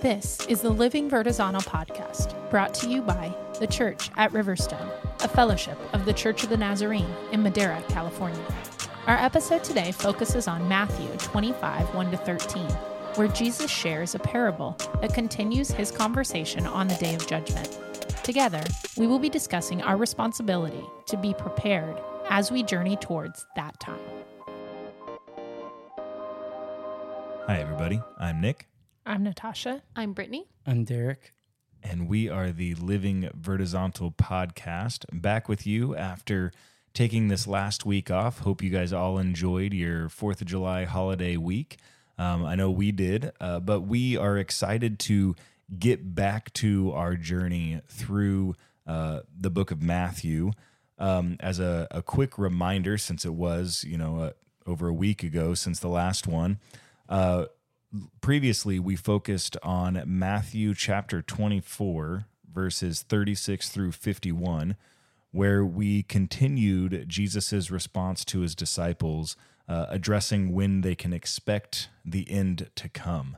This is the Living Vertizontal podcast, brought to you by the Church at Riverstone, a fellowship of the Church of the Nazarene in Madera, California. Our episode today focuses on Matthew 25 1 to 13, where Jesus shares a parable that continues his conversation on the day of judgment. Together, we will be discussing our responsibility to be prepared as we journey towards that time. Hi, everybody. I'm Nick, I'm Natasha. I'm Brittany. I'm Derek. and we are the Living Vertizontal podcast. Back with you after taking this last week off. Hope you guys all enjoyed your 4th of July holiday week. Um, I know we did, uh, but we are excited to get back to our journey through uh, the book of Matthew. Um, as a, a quick reminder, since it was, you know, uh, over a week ago since the last one, uh, previously we focused on Matthew chapter 24, verses 36 through 51, where we continued Jesus' response to his disciples, uh, addressing when they can expect the end to come.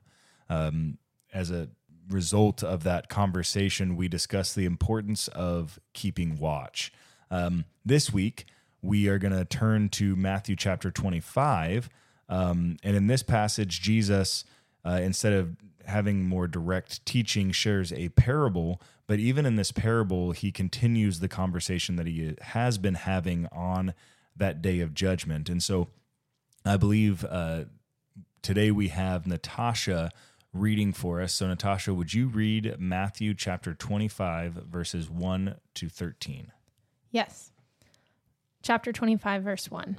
Um, as a result of that conversation, we discussed the importance of keeping watch. Um, this week, we are going to turn to Matthew chapter 25. Um, and in this passage, Jesus, uh, instead of having more direct teaching, shares a parable. But even in this parable, he continues the conversation that he has been having on that day of judgment. And so I believe uh, today we have Natasha reading for us. So, Natasha, would you read Matthew chapter 25, verses 1 to 13? Yes. Chapter 25, verse 1.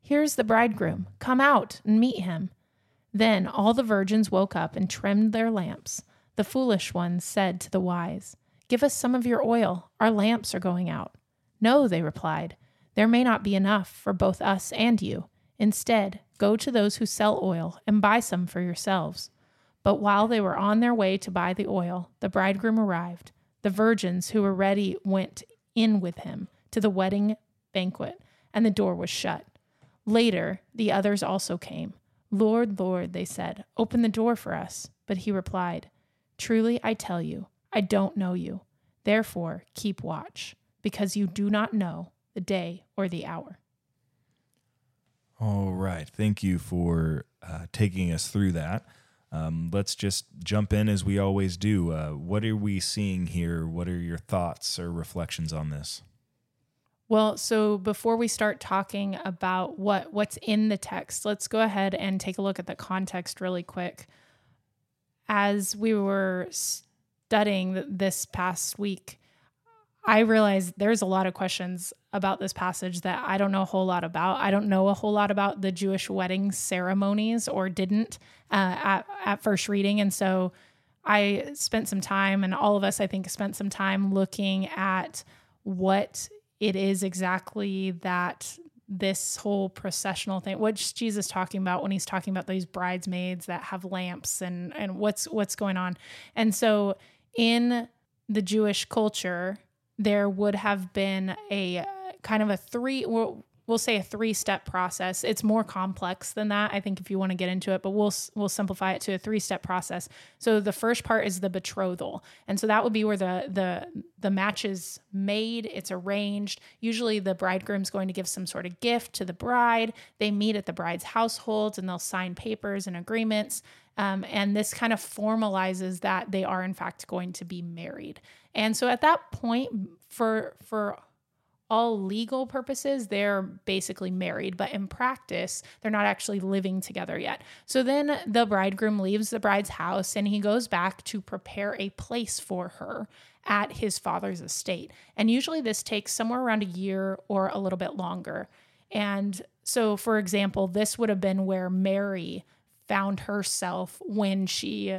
Here's the bridegroom, come out and meet him. Then all the virgins woke up and trimmed their lamps. The foolish ones said to the wise, Give us some of your oil, our lamps are going out. No, they replied, there may not be enough for both us and you. Instead, go to those who sell oil and buy some for yourselves. But while they were on their way to buy the oil, the bridegroom arrived. The virgins who were ready went in with him to the wedding banquet, and the door was shut. Later, the others also came. Lord, Lord, they said, open the door for us. But he replied, Truly I tell you, I don't know you. Therefore, keep watch, because you do not know the day or the hour. All right. Thank you for uh, taking us through that. Um, let's just jump in as we always do. Uh, what are we seeing here? What are your thoughts or reflections on this? Well, so before we start talking about what what's in the text, let's go ahead and take a look at the context really quick. As we were studying this past week, I realized there's a lot of questions about this passage that I don't know a whole lot about. I don't know a whole lot about the Jewish wedding ceremonies or didn't uh, at, at first reading. And so I spent some time, and all of us, I think, spent some time looking at what it is exactly that this whole processional thing. What's jesus talking about when he's talking about these bridesmaids that have lamps and and what's what's going on? And so in the jewish culture there would have been a kind of a three well, we'll say a three step process. It's more complex than that, I think, if you want to get into it, but we'll we'll simplify it to a three step process. So the first part is the betrothal, and so that would be where the the the match is made. It's arranged. Usually, the bridegroom's going to give some sort of gift to the bride. They meet at the bride's household, and they'll sign papers and agreements. Um, and this kind of formalizes that they are in fact going to be married. And so at that point, for for all legal purposes, they're basically married, but in practice, they're not actually living together yet. So then the bridegroom leaves the bride's house and he goes back to prepare a place for her at his father's estate. And usually this takes somewhere around a year or a little bit longer. And so, for example, this would have been where Mary found herself when she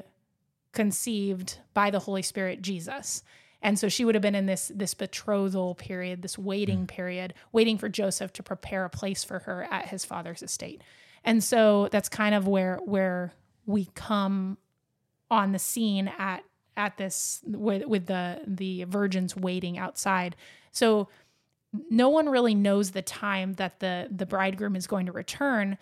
conceived by the Holy Spirit Jesus. And so she would have been in this this betrothal period, this waiting hmm. period, waiting for Joseph to prepare a place for her at his father's estate. And so that's kind of where where we come on the scene at at this with with the the virgins waiting outside. So no one really knows the time that the the bridegroom is going to return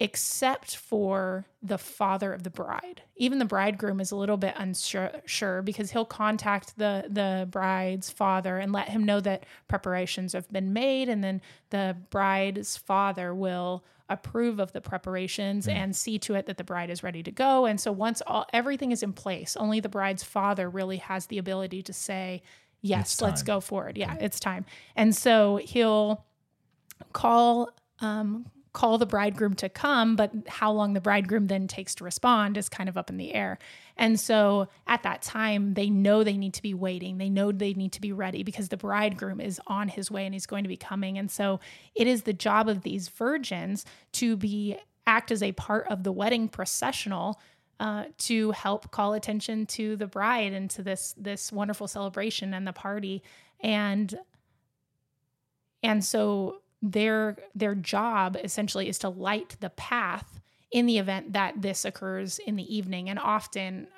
except for the father of the bride. Even the bridegroom is a little bit unsure because he'll contact the the bride's father and let him know that preparations have been made and then the bride's father will approve of the preparations mm. and see to it that the bride is ready to go. And so once all everything is in place, only the bride's father really has the ability to say, "Yes, let's go forward. Yeah, it's time." And so he'll call um, call the bridegroom to come, but how long the bridegroom then takes to respond is kind of up in the air. And so at that time, they know they need to be waiting. They know they need to be ready because the bridegroom is on his way and he's going to be coming. And so it is the job of these virgins to be act as a part of the wedding processional uh, to help call attention to the bride and to this this wonderful celebration and the party and and so their their job essentially is to light the path in the event that this occurs in the evening. And often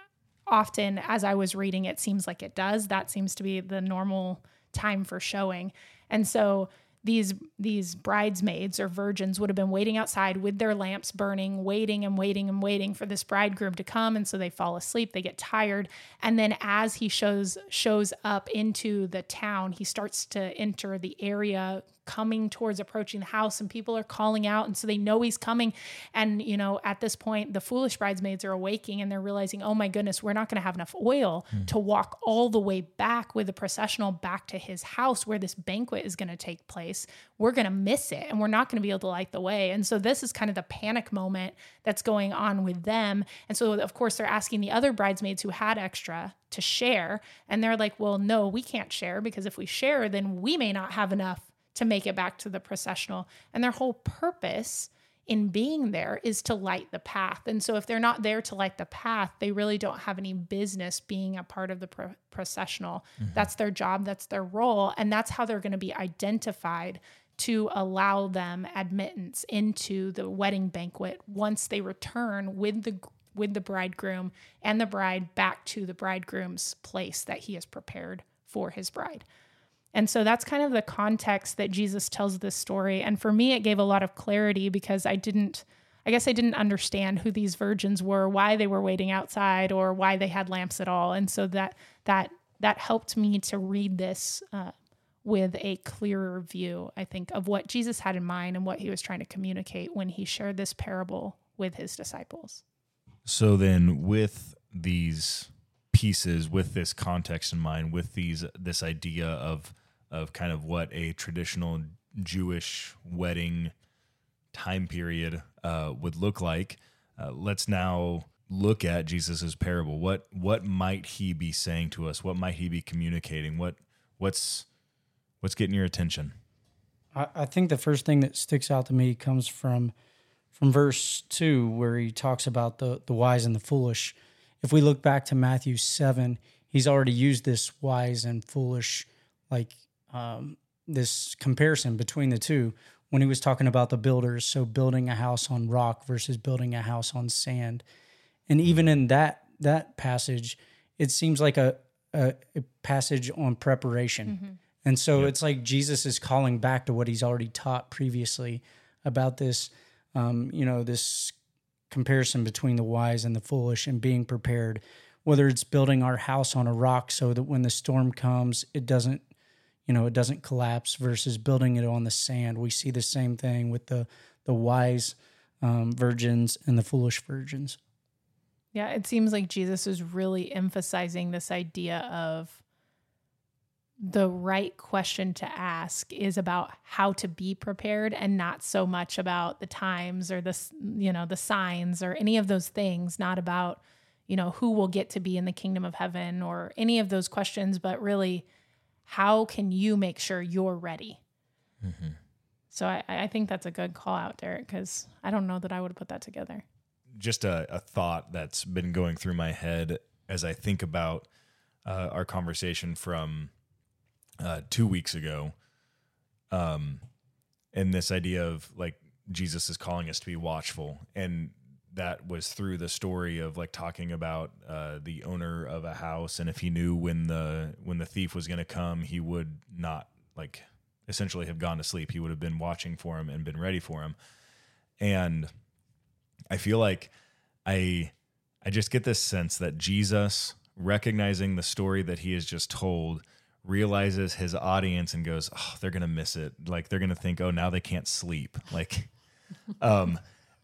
often as i was reading it seems like it does. That seems to be the normal time for showing. And so these these bridesmaids or virgins would have been waiting outside with their lamps burning waiting and waiting and waiting for this bridegroom to come. And so they fall asleep they get tired. And then as he shows shows up into the town he starts to enter the area coming towards approaching the house and people are calling out and so they know he's coming. And you know at this point the foolish bridesmaids are awaking and they're realizing oh my goodness we're not going to have enough oil mm. to walk all the way back with the processional back to his house where this banquet is going to take place. We're going to miss it and we're not going to be able to light the way. And so this is kind of the panic moment that's going on with them. And so of course they're asking the other bridesmaids who had extra to share and they're like well no we can't share because if we share then we may not have enough to make it back to the processional. And their whole purpose in being there is to light the path. And so if they're not there to light the path, they really don't have any business being a part of the pro- processional. Mm-hmm. That's their job, that's their role, and that's how they're going to be identified to allow them admittance into the wedding banquet once they return with the with the bridegroom and the bride back to the bridegroom's place that he has prepared for his bride. And so that's kind of the context that Jesus tells this story. And for me, it gave a lot of clarity because I didn't, I guess I didn't understand who these virgins were, why they were waiting outside, or why they had lamps at all. And so that that that helped me to read this uh, with a clearer view, I think, of what Jesus had in mind and what he was trying to communicate when he shared this parable with his disciples. So then, with these pieces, with this context in mind, with these this idea of of kind of what a traditional Jewish wedding time period uh, would look like. Uh, let's now look at Jesus's parable. What what might he be saying to us? What might he be communicating? What what's what's getting your attention? I, I think the first thing that sticks out to me comes from from verse two, where he talks about the the wise and the foolish. If we look back to Matthew seven, he's already used this wise and foolish like um, this comparison between the two when he was talking about the builders. So building a house on rock versus building a house on sand, and even in that that passage, it seems like a a, a passage on preparation. Mm-hmm. And so yep. it's like Jesus is calling back to what he's already taught previously about this, um, you know, this comparison between the wise and the foolish and being prepared. Whether it's building our house on a rock so that when the storm comes, it doesn't you know it doesn't collapse versus building it on the sand. We see the same thing with the the wise um, virgins and the foolish virgins. Yeah it seems like jesus is really emphasizing this idea of the right question to ask is about how to be prepared and not so much about the times or the you know the signs or any of those things not about you know who will get to be in the kingdom of heaven or any of those questions but really how can you make sure you're ready? Mm-hmm. So I, I think that's a good call out, Derek, because I don't know that I would have put that together. Just a, a thought that's been going through my head as I think about uh, our conversation from uh, two weeks ago, um, and this idea of like Jesus is calling us to be watchful, and that was through the story of like talking about uh, the owner of a house, and if he knew when the when the thief was going to come, he would not like essentially have gone to sleep. He would have been watching for him and been ready for him, and I feel like I I just get this sense that Jesus recognizing the story that he has just told realizes his audience and goes, "Oh, they're going to miss it. Like they're going to think, "Oh, now they can't sleep." Like um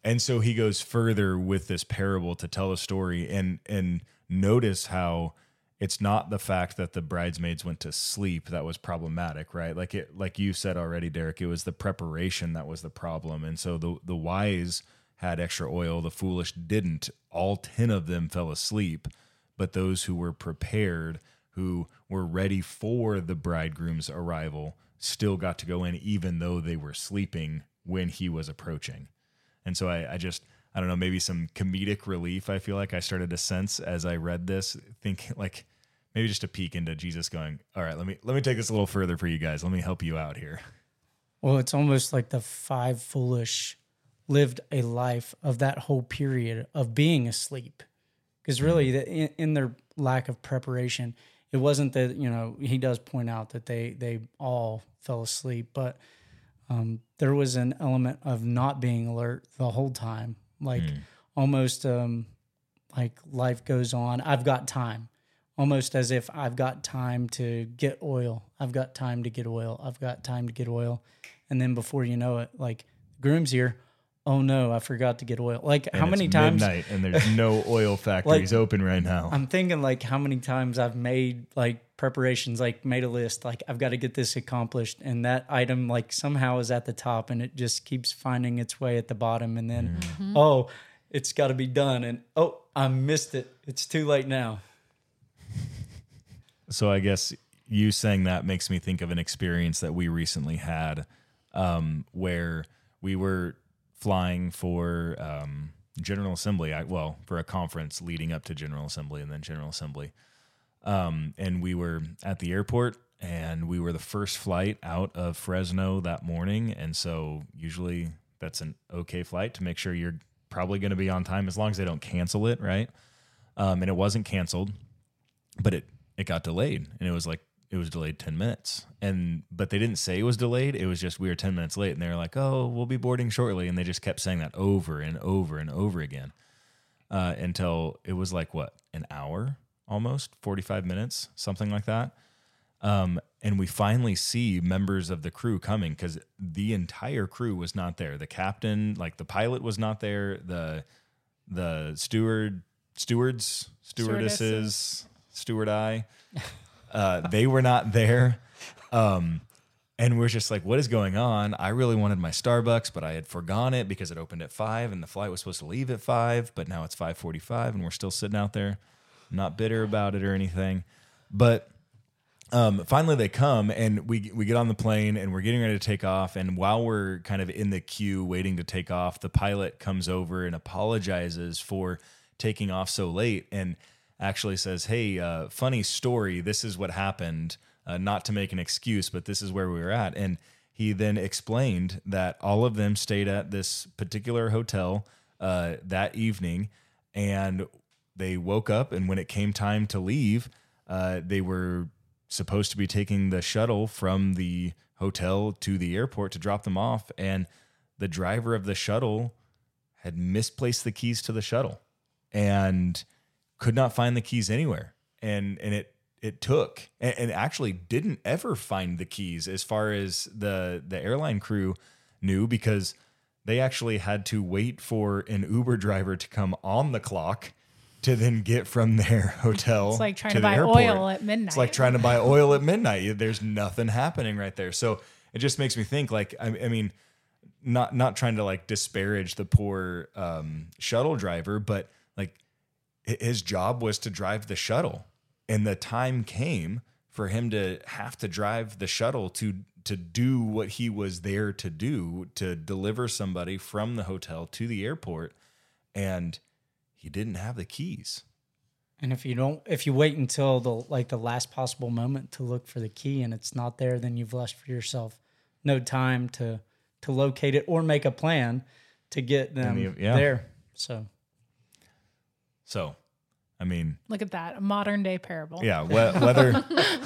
and so he goes further with this parable to tell a story and and notice how it's not the fact that the bridesmaids went to sleep that was problematic, right? Like it like you said already, Derek, it was the preparation that was the problem. And so the the wise had extra oil, the foolish didn't. All 10 of them fell asleep, but those who were prepared, who were ready for the bridegroom's arrival, still got to go in, even though they were sleeping when he was approaching. And so I, I just, I don't know, maybe some comedic relief I feel like I started to sense as I read this, think like maybe just a peek into Jesus going, all right, let me let me take this a little further for you guys. Let me help you out here. Well, it's almost like the five foolish lived a life of that whole period of being asleep. Because really, mm-hmm. the, in, in their lack of preparation, it wasn't that you know he does point out that they they all fell asleep, but um, there was an element of not being alert the whole time, like almost um, like life goes on. I've got time, almost as if I've got time to get oil. I've got time to get oil. I've got time to get oil, and then before you know it, like groom's here. Oh no, I forgot to get oil. Like And how it's many times? midnight and there's no oil factories open right now. I'm thinking like how many times I've made like preparations, like made a list, like I've got to get this accomplished, and that item like somehow is at the top, and it just keeps finding its way at the bottom, and then oh, it's got to be done, and oh, I missed it. It's too late now. So I guess you saying that makes me think of an experience that we recently had, um, where we were flying for um, General Assembly. I, well, for a conference leading up to General Assembly and then General Assembly, um, and we were at the airport. And we were the first flight out of Fresno that morning, and so usually that's an okay flight to make sure you're probably going to be on time as long as they don't cancel it, right? Um, and it wasn't canceled but it it got delayed and it was like it was delayed 10 minutes. And but they didn't say it was delayed. It was just we were 10 minutes late and they were like oh we'll be boarding shortly. And they just kept saying that over and over and over again uh, until it was like what an hour almost 45 minutes something like that. Um, and we finally see members of the crew coming because the entire crew was not there. The captain like the pilot was not there. The the steward stewards stewardesses steward eye uh, they were not there. Um, and we're just like what is going on? I really wanted my starbucks but i had forgone it because it opened at 5 and the flight was supposed to leave at 5 but now it's 5.45 and we're still sitting out there not bitter about it or anything. But um, finally they come and we we get on the plane and we're getting ready to take off. And while we're kind of in the queue waiting to take off the pilot comes over and apologizes for taking off so late. And actually says hey uh, funny story. This is what happened uh, not to make an excuse but this is where we were at. And he then explained that all of them stayed at this particular hotel uh, that evening and they woke up and when it came time to leave uh, they were supposed to be taking the shuttle from the hotel to the airport to drop them off and the driver of the shuttle had misplaced the keys to the shuttle. And could not find the keys anywhere and and it it took and, and actually didn't ever find the keys as far as the the airline crew knew because they actually had to wait for an uber driver to come on the clock to then get from their hotel It's like trying to to buy airport. oil at midnight. It's like trying to buy oil at midnight. There's nothing happening right there. So it just makes me think like I, I mean, not not trying to like disparage the poor um, shuttle driver, but his job was to drive the shuttle, and the time came for him to have to drive the shuttle to to do what he was there to do to deliver somebody from the hotel to the airport, and he didn't have the keys And if you don't, if you wait until the like the last possible moment to look for the key and it's not there, then you've left for yourself no time to to locate it or make a plan to get them the- yeah. there. So So, I mean, Look at that, a modern day parable. yeah, whe- whether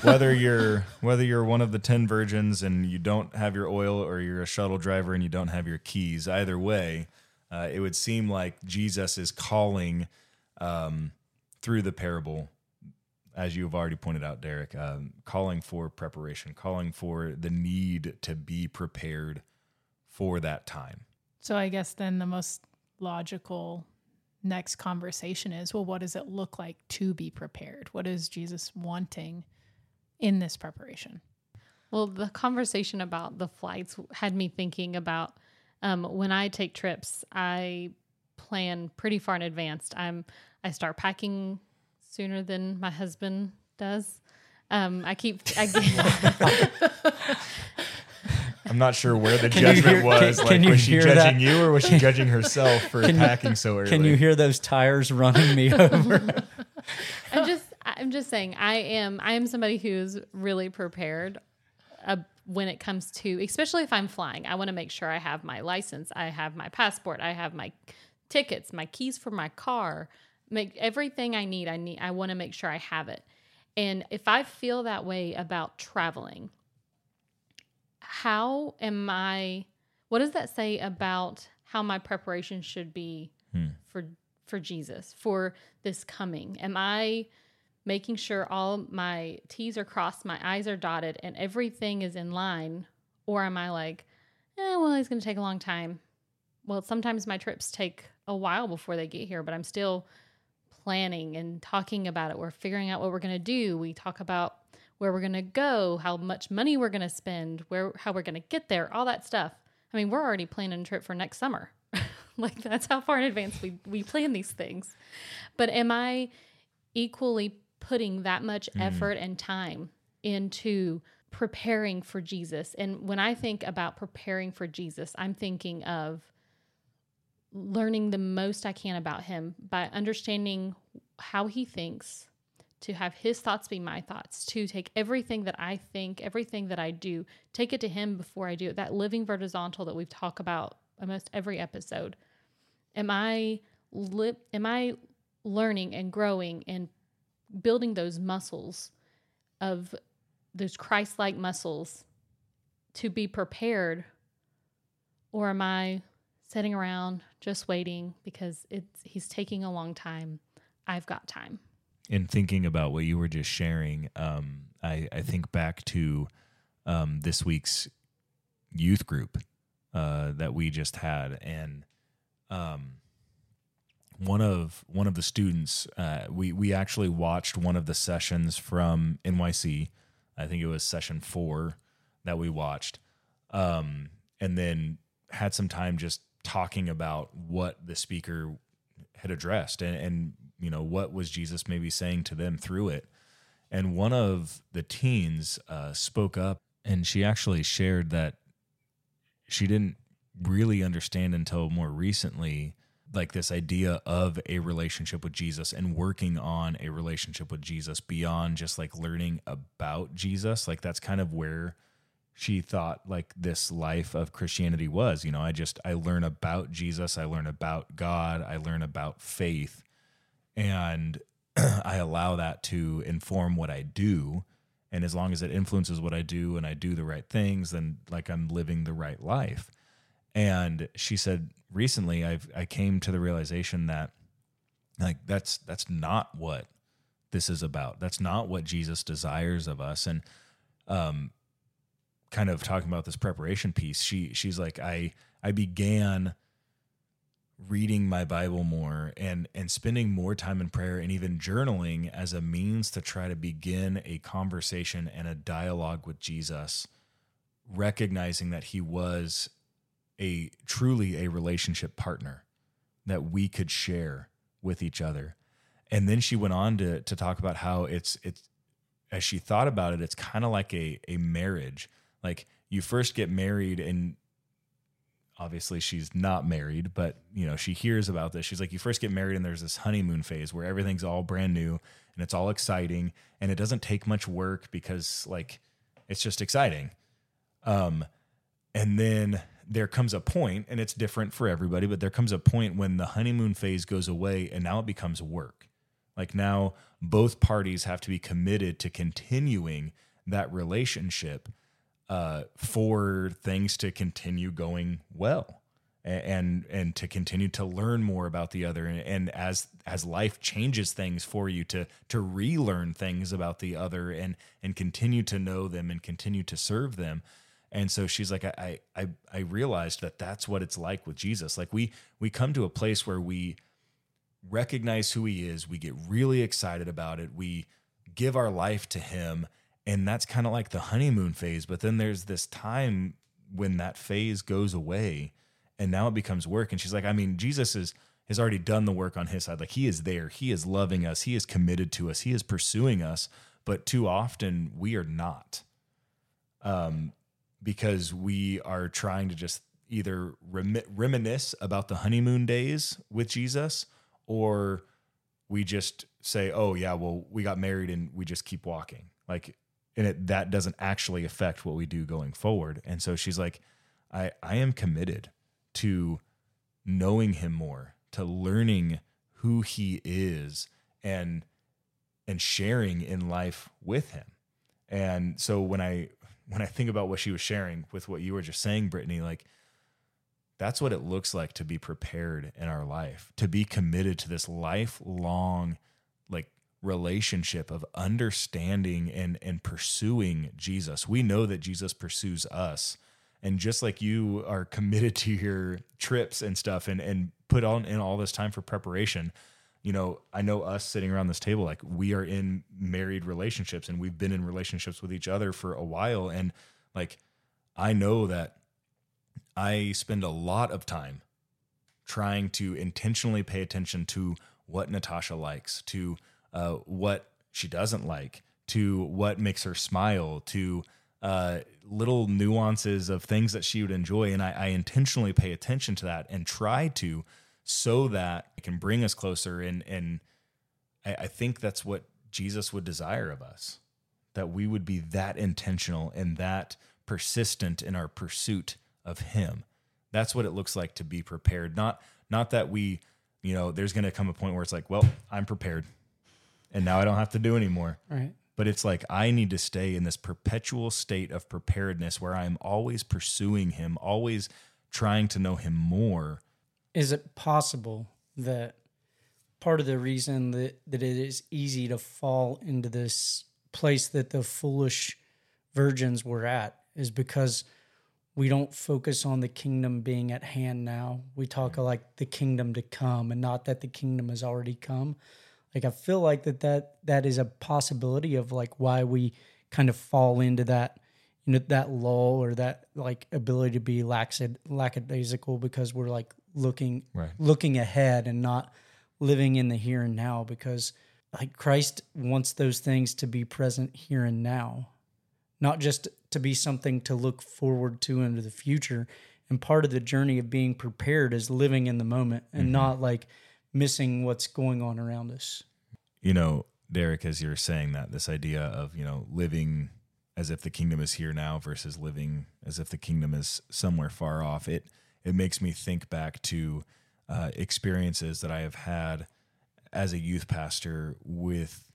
whether you're whether you're one of the 10 virgins and you don't have your oil or you're a shuttle driver and you don't have your keys, either way, uh, it would seem like Jesus is calling um, through the parable as you've already pointed out, Derek, um, calling for preparation, calling for the need to be prepared for that time. So I guess then the most logical next conversation is well, what does it look like to be prepared? What is Jesus wanting in this preparation? Well, the conversation about the flights had me thinking about um, when I take trips, I plan pretty far in advance. I'm I start packing sooner than my husband does. Um, I keep I, I'm not sure where the Can judgment hear- was. can- like, can was she judging that? you or was she judging herself for Can you- packing so early? can you hear those tires running me over? I'm just I'm just saying I am I am somebody who's really prepared uh, when it comes to especially if I'm flying. I want to make sure I have my license, I have my passport, I have my tickets, my keys for my car, make everything I need. I need I want to make sure I have it. And if I feel that way about traveling, how am I what does that say about how my preparation should be for for Jesus for this coming? Am I making sure all my T's are crossed, my I's are dotted, and everything is in line? Or am I like, eh, well, it's going to take a long time? Well, sometimes my trips take a while before they get here, but I'm still planning and talking about it. We're figuring out what we're going to do. We talk about where we're going to go, how much money we're going to spend, where how we're going to get there, all that stuff. I mean, we're already planning a trip for next summer. like that's how far in advance we we plan these things. But am I equally putting that much mm. effort and time into preparing for Jesus? And when I think about preparing for Jesus, I'm thinking of learning the most I can about him by understanding how he thinks, to have his thoughts be my thoughts, to take everything that I think, everything that I do, take it to him before I do it. That living vertical that we've talked about almost every episode. Am I li- am I learning and growing and building those muscles of those Christ-like muscles to be prepared or am I sitting around just waiting because it's he's taking a long time. I've got time. In thinking about what you were just sharing, um, I, I think back to um, this week's youth group uh, that we just had, and um, one of one of the students, uh, we we actually watched one of the sessions from NYC. I think it was session four that we watched, um, and then had some time just talking about what the speaker had addressed. And, and you know what was jesus maybe saying to them through it? And one of the teens uh, spoke up and she actually shared that she didn't really understand until more recently like this idea of a relationship with jesus and working on a relationship with jesus beyond just like learning about jesus. Like that's kind of where she thought like this life of Christianity was. You know, I just I learn about Jesus, I learn about God, I learn about faith, and I allow that to inform what I do. And as long as it influences what I do and I do the right things, then like I'm living the right life. And she said recently I've I came to the realization that like that's that's not what this is about. That's not what Jesus desires of us. And um kind of talking about this preparation piece she she's like i i began reading my bible more and and spending more time in prayer and even journaling as a means to try to begin a conversation and a dialogue with jesus recognizing that he was a truly a relationship partner that we could share with each other. And then she went on to to talk about how it's it's as she thought about it it's kind of like a a marriage. Like you first get married and obviously she's not married, but you know, she hears about this. She's like, you first get married and there's this honeymoon phase where everything's all brand new and it's all exciting and it doesn't take much work because like it's just exciting. Um, and then there comes a point, and it's different for everybody, but there comes a point when the honeymoon phase goes away and now it becomes work. Like now both parties have to be committed to continuing that relationship uh, for things to continue going well and and to continue to learn more about the other. And, and, as as life changes things for you to to relearn things about the other and and continue to know them and continue to serve them. And so she's like I I I realized that that's what it's like with Jesus. Like we we come to a place where we recognize who he is. We get really excited about it. We give our life to him and that's kind of like the honeymoon phase but then there's this time when that phase goes away and now it becomes work and she's like i mean jesus is has already done the work on his side like he is there he is loving us he is committed to us he is pursuing us but too often we are not. Um because we are trying to just either rem- reminisce about the honeymoon days with jesus or we just say oh yeah well we got married and we just keep walking. Like and it that doesn't actually affect what we do going forward and so she's like i i am committed to knowing him more, to learning who he is and and sharing in life with him. And so when I when I think about what she was sharing with what you were just saying, Brittany, like that's what it looks like to be prepared in our life, to be committed to this lifelong relationship of understanding and and pursuing Jesus. We know that Jesus pursues us and just like you are committed to your trips and stuff and and put on in all this time for preparation you know i know us sitting around this table like we are in married relationships and we've been in relationships with each other for a while and like i know that i spend a lot of time trying to intentionally pay attention to what natasha likes to uh, what she doesn't like to what makes her smile to uh, little nuances of things that she would enjoy. And I, I, intentionally pay attention to that and try to so that it can bring us closer. And, and I, I think that's what Jesus would desire of us that we would be that intentional and that persistent in our pursuit of Him. That's what it looks like to be prepared. Not, not that we, you know, there's going to come a point where it's like, well, I'm prepared and now I don't have to do anymore. Right but it's like I need to stay in this perpetual state of preparedness where I'm always pursuing him, always trying to know him more. Is it possible that part of the reason that, that it is easy to fall into this place that the foolish virgins were at is because we don't focus on the kingdom being at hand now. We talk like the kingdom to come and not that the kingdom has already come like i feel like that that that is a possibility of like why we kind of fall into that you know that lull or that like ability to be laxid, lackadaisical because we're like looking right. looking ahead and not living in the here and now because like Christ wants those things to be present here and now not just to be something to look forward to into the future and part of the journey of being prepared is living in the moment and mm-hmm. not like missing what's going on around us. You know, Derek, as you're saying that, this idea of, you know, living as if the kingdom is here now versus living as if the kingdom is somewhere far off, it it makes me think back to uh, experiences that I have had as a youth pastor with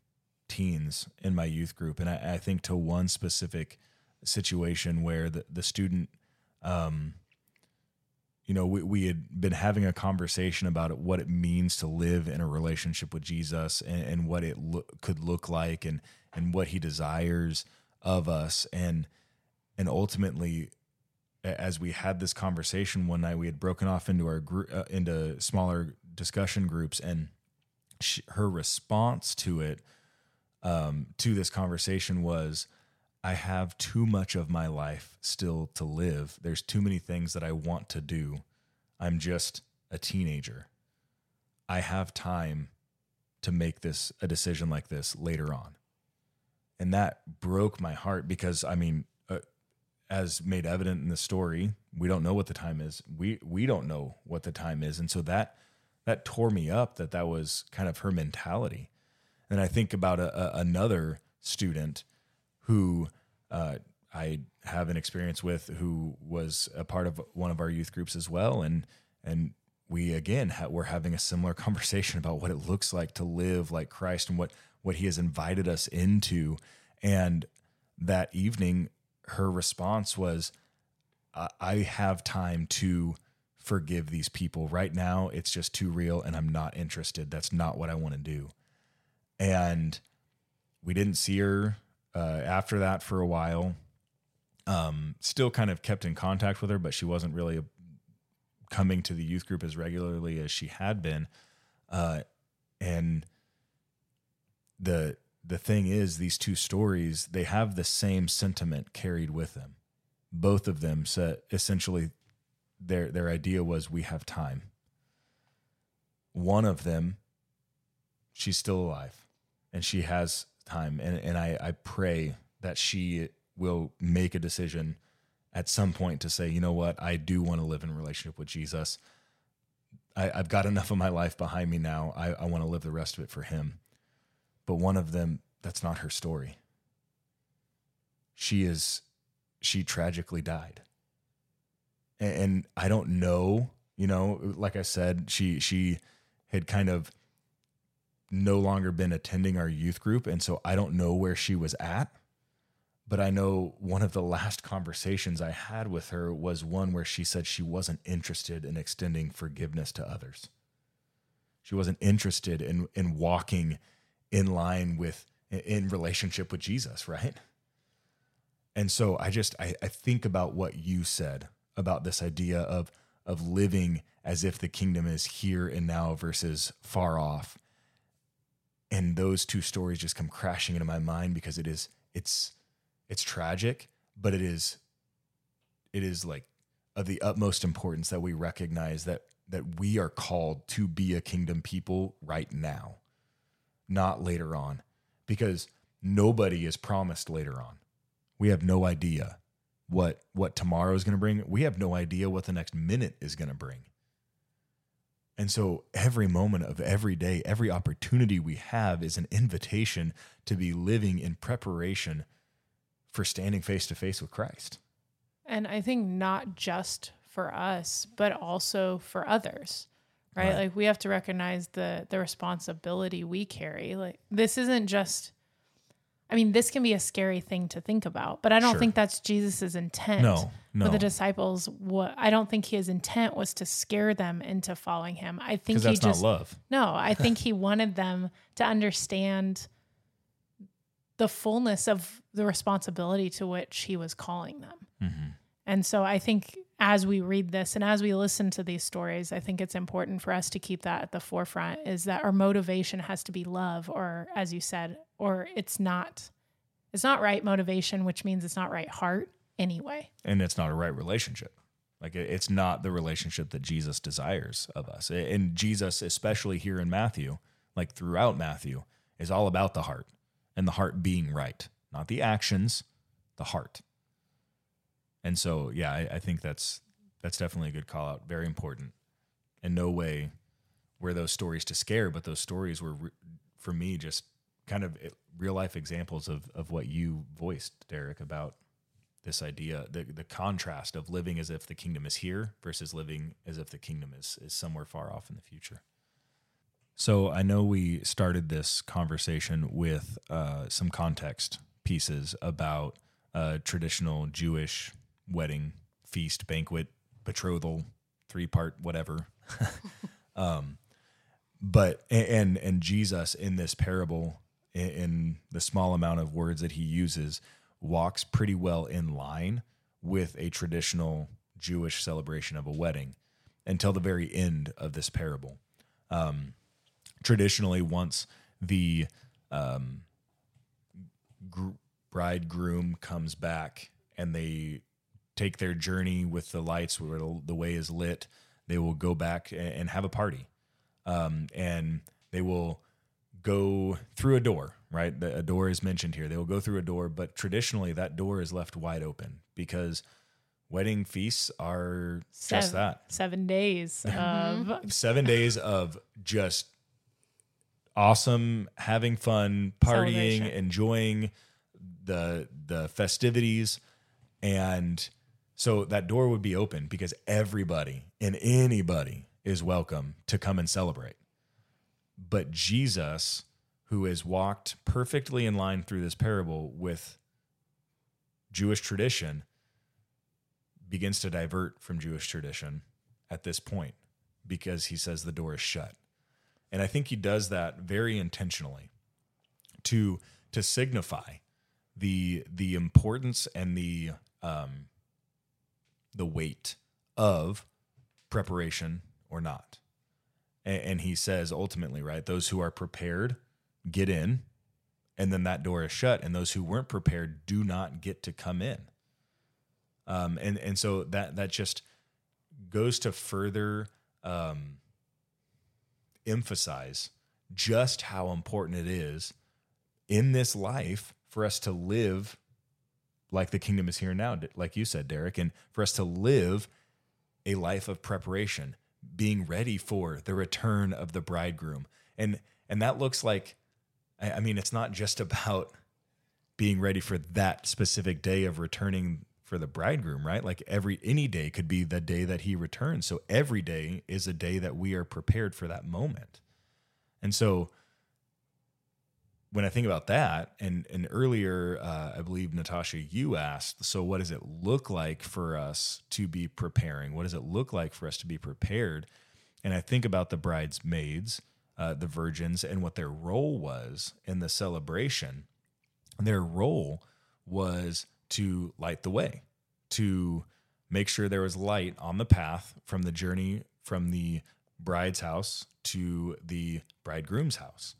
teens in my youth group. And I, I think to one specific situation where the, the student um, you know, we, we had been having a conversation about what it means to live in a relationship with Jesus and, and what it lo- could look like and, and what he desires of us. And, and ultimately, as we had this conversation one night, we had broken off into our group, uh, into smaller discussion groups and she, her response to it, um, to this conversation was, I have too much of my life still to live. There's too many things that I want to do. I'm just a teenager. I have time to make this a decision like this later on. And that broke my heart because I mean, uh, as made evident in the story, we don't know what the time is. We we don't know what the time is, and so that that tore me up. That that was kind of her mentality. And I think about a, a, another student who uh, I have an experience with, who was a part of one of our youth groups as well, and and we again ha- we're having a similar conversation about what it looks like to live like Christ and what what He has invited us into. And that evening, her response was, I have time to forgive these people. Right now, it's just too real and I'm not interested. That's not what I want to do. And we didn't see her uh, after that for a while. Um, still kind of kept in contact with her, but she wasn't really coming to the youth group as regularly as she had been. Uh, and the the thing is, these two stories they have the same sentiment carried with them. Both of them said essentially their their idea was we have time. One of them, she's still alive, and she has time, and and I I pray that she will make a decision at some point to say, you know what, I do want to live in relationship with Jesus. I, have got enough of my life behind me now. I, I want to live the rest of it for Him. But one of them, that's not her story. She is, she tragically died. And, and I don't know, you know, like I said, she, she had kind of no longer been attending our youth group. And so I don't know where she was at. But I know one of the last conversations I had with her was one where she said she wasn't interested in extending forgiveness to others. She wasn't interested in, in walking in line with in relationship with Jesus, right? And so I just I, I think about what you said about this idea of of living as if the kingdom is here and now versus far off. And those two stories just come crashing into my mind because it is it's it's tragic, but it is it is like of the utmost importance that we recognize that that we are called to be a kingdom people right now not later on, because nobody is promised later on. We have no idea what what tomorrow is going to bring. We have no idea what the next minute is going to bring. And so every moment of every day, every opportunity we have is an invitation to be living in preparation for standing face to face with Christ. And I think not just for us, but also for others right? right? Like we have to recognize the the responsibility we carry. Like this isn't just I mean, this can be a scary thing to think about, but I don't sure. think that's Jesus's intent. No, no. For the disciples, what I don't think his intent was to scare them into following him. I think he just love. No, I think he wanted them to understand the fullness of the responsibility to which he was calling them. Mm-hmm. And so I think as we read this and as we listen to these stories, I think it's important for us to keep that at the forefront is that our motivation has to be love or as you said, or it's not it's not right motivation, which means it's not right heart anyway. And it's not a right relationship. Like it's not the relationship that Jesus desires of us. And Jesus, especially here in Matthew, like throughout Matthew, is all about the heart and the heart being right, not the actions, the heart. And so, yeah, I, I think that's that's definitely a good call out. Very important. In no way were those stories to scare, but those stories were, for me, just kind of real life examples of of what you voiced, Derek, about this idea, the the contrast of living as if the kingdom is here versus living as if the kingdom is is somewhere far off in the future. So I know we started this conversation with uh, some context pieces about uh, traditional Jewish wedding, feast, banquet, betrothal, three part, whatever. um, but and and Jesus in this parable, in the small amount of words that he uses, walks pretty well in line with a traditional Jewish celebration of a wedding until the very end of this parable. Um, traditionally, once the um, gr- bridegroom comes back and they take their journey with the lights where the way is lit, they will go back and have a party. Um, and they will go through a door, right? The, a door is mentioned here. They will go through a door, but traditionally that door is left wide open because wedding feasts are seven, just that seven days of seven days of just awesome, having fun, partying, enjoying the the festivities, and so that door would be open because everybody and anybody is welcome to come and celebrate. But Jesus, who has walked perfectly in line through this parable with Jewish tradition, begins to divert from Jewish tradition at this point because he says the door is shut. And I think he does that very intentionally to to signify the the importance and the um, the weight of preparation or not. And, and he says ultimately, right, those who are prepared get in, and then that door is shut, and those who weren't prepared do not get to come in. Um, and and so that that just goes to further um, emphasize just how important it is in this life for us to live like the kingdom is here now, like you said, Derek, and for us to live a life of preparation, being ready for the return of the bridegroom, and and that looks like, I, I mean, it's not just about being ready for that specific day of returning for the bridegroom, right? Like every any day could be the day that he returns. So every day is a day that we are prepared for that moment. And so when I think about that, and and earlier, uh, I believe Natasha, you asked, so what does it look like for us to be preparing? What does it look like for us to be prepared? And I think about the bridesmaids, uh, the virgins, and what their role was in the celebration. Their role was to light the way, to make sure there was light on the path from the journey from the bride's house to the bridegroom's house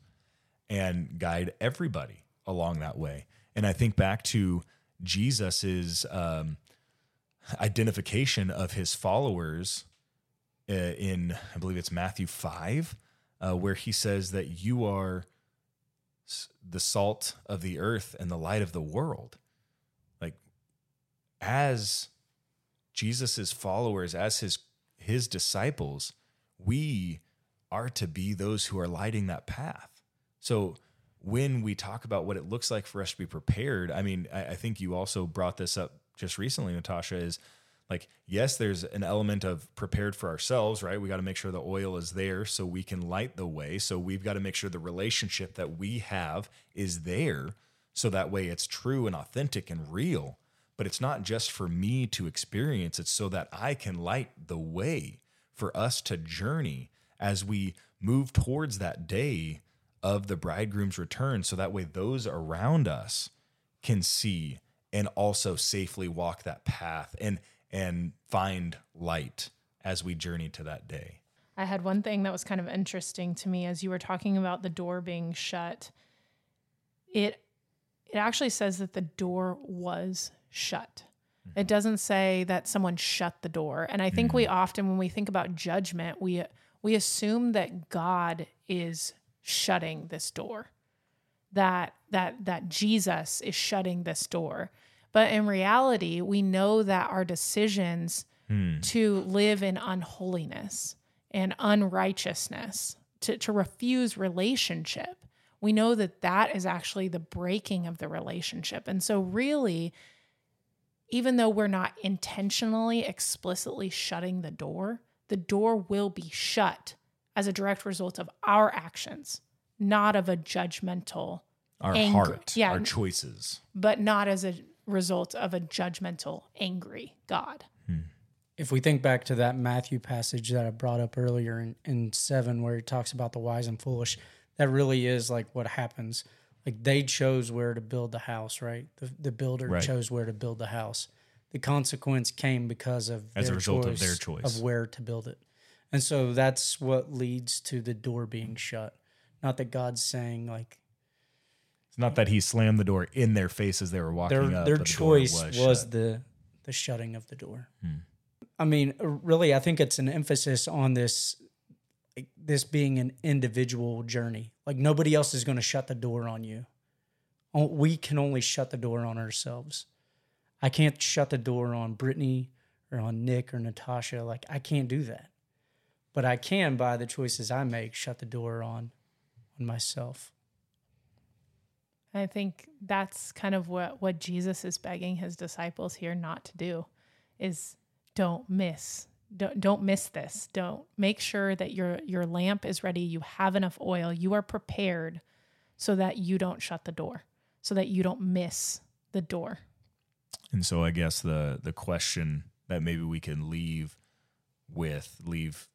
and guide everybody along that way. And I think back to Jesus's um, identification of his followers uh, in, I believe it's Matthew 5, uh, where he says that you are the salt of the earth and the light of the world. Like, as Jesus's followers, as his his disciples, we are to be those who are lighting that path. So when we talk about what it looks like for us to be prepared, I mean, I, I think you also brought this up just recently, Natasha, is like, yes, there's an element of prepared for ourselves, right? We got to make sure the oil is there so we can light the way. So we've got to make sure the relationship that we have is there so that way it's true and authentic and real. But it's not just for me to experience, it's so that I can light the way for us to journey as we move towards that day of the bridegroom's return. So that way those around us can see and also safely walk that path and and find light as we journey to that day. I had one thing that was kind of interesting to me as you were talking about the door being shut. It it actually says that the door was shut. It mm-hmm. doesn't say that someone shut the door. And I think we mm-hmm. often when we think about judgment, we we assume that God is shutting this door. That that that Jesus is shutting this door. But in reality, we know that our decisions hmm. to live in unholiness and unrighteousness, to, to refuse relationship, we know that that is actually the breaking of the relationship. And so, really, even though we're not intentionally, explicitly shutting the door, the door will be shut as a direct result of our actions, not of a judgmental, Our Angry. heart, Yeah. our choices. but not as a result of a judgmental, angry God. Hmm. if we think back to that Matthew passage that I brought up earlier in, in seven, where he talks about the wise and foolish, that really is like what happens. Like they chose where to build the house, right? The, the builder Right. chose where to build the house. The consequence came because of As a their result of their choice. of where to build it, and so that's what leads to the door being shut. Not that God's saying like It's not that he slammed the door in their face as they were walking their up. their the choice was, shut. the the shutting of the door. Hmm. I mean, really, I think it's an emphasis on this. like this being an individual journey. Like nobody else is going to shut the door on you. We can only shut the door on ourselves. I can't shut the door on Brittany or on Nick or Natasha. Like I can't do that. But I can by the choices I make shut the door on on myself. I think that's kind of what what Jesus is begging his disciples here not to do is don't miss don't don't miss this. Don't make sure that your your lamp is ready, you have enough oil, you are prepared so that you don't shut the door, so that you don't miss the door. And so I guess the the question that maybe we can leave with, leave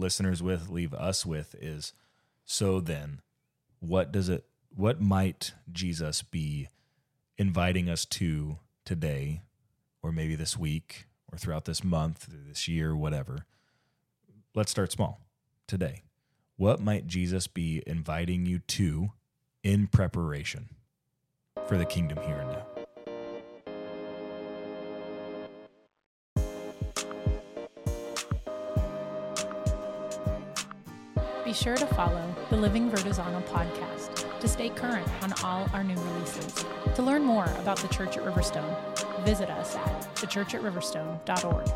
listeners with, leave us with is so then what does it what might Jesus be inviting us to today or maybe this week or throughout this month this year whatever. Let's start small. Today. What might Jesus be inviting you to in preparation for the kingdom here and now? Be sure to follow the Living Vertizontal podcast to stay current on all our new releases. To learn more about the Church at Riverstone, visit us at thechurchatriverstone.org.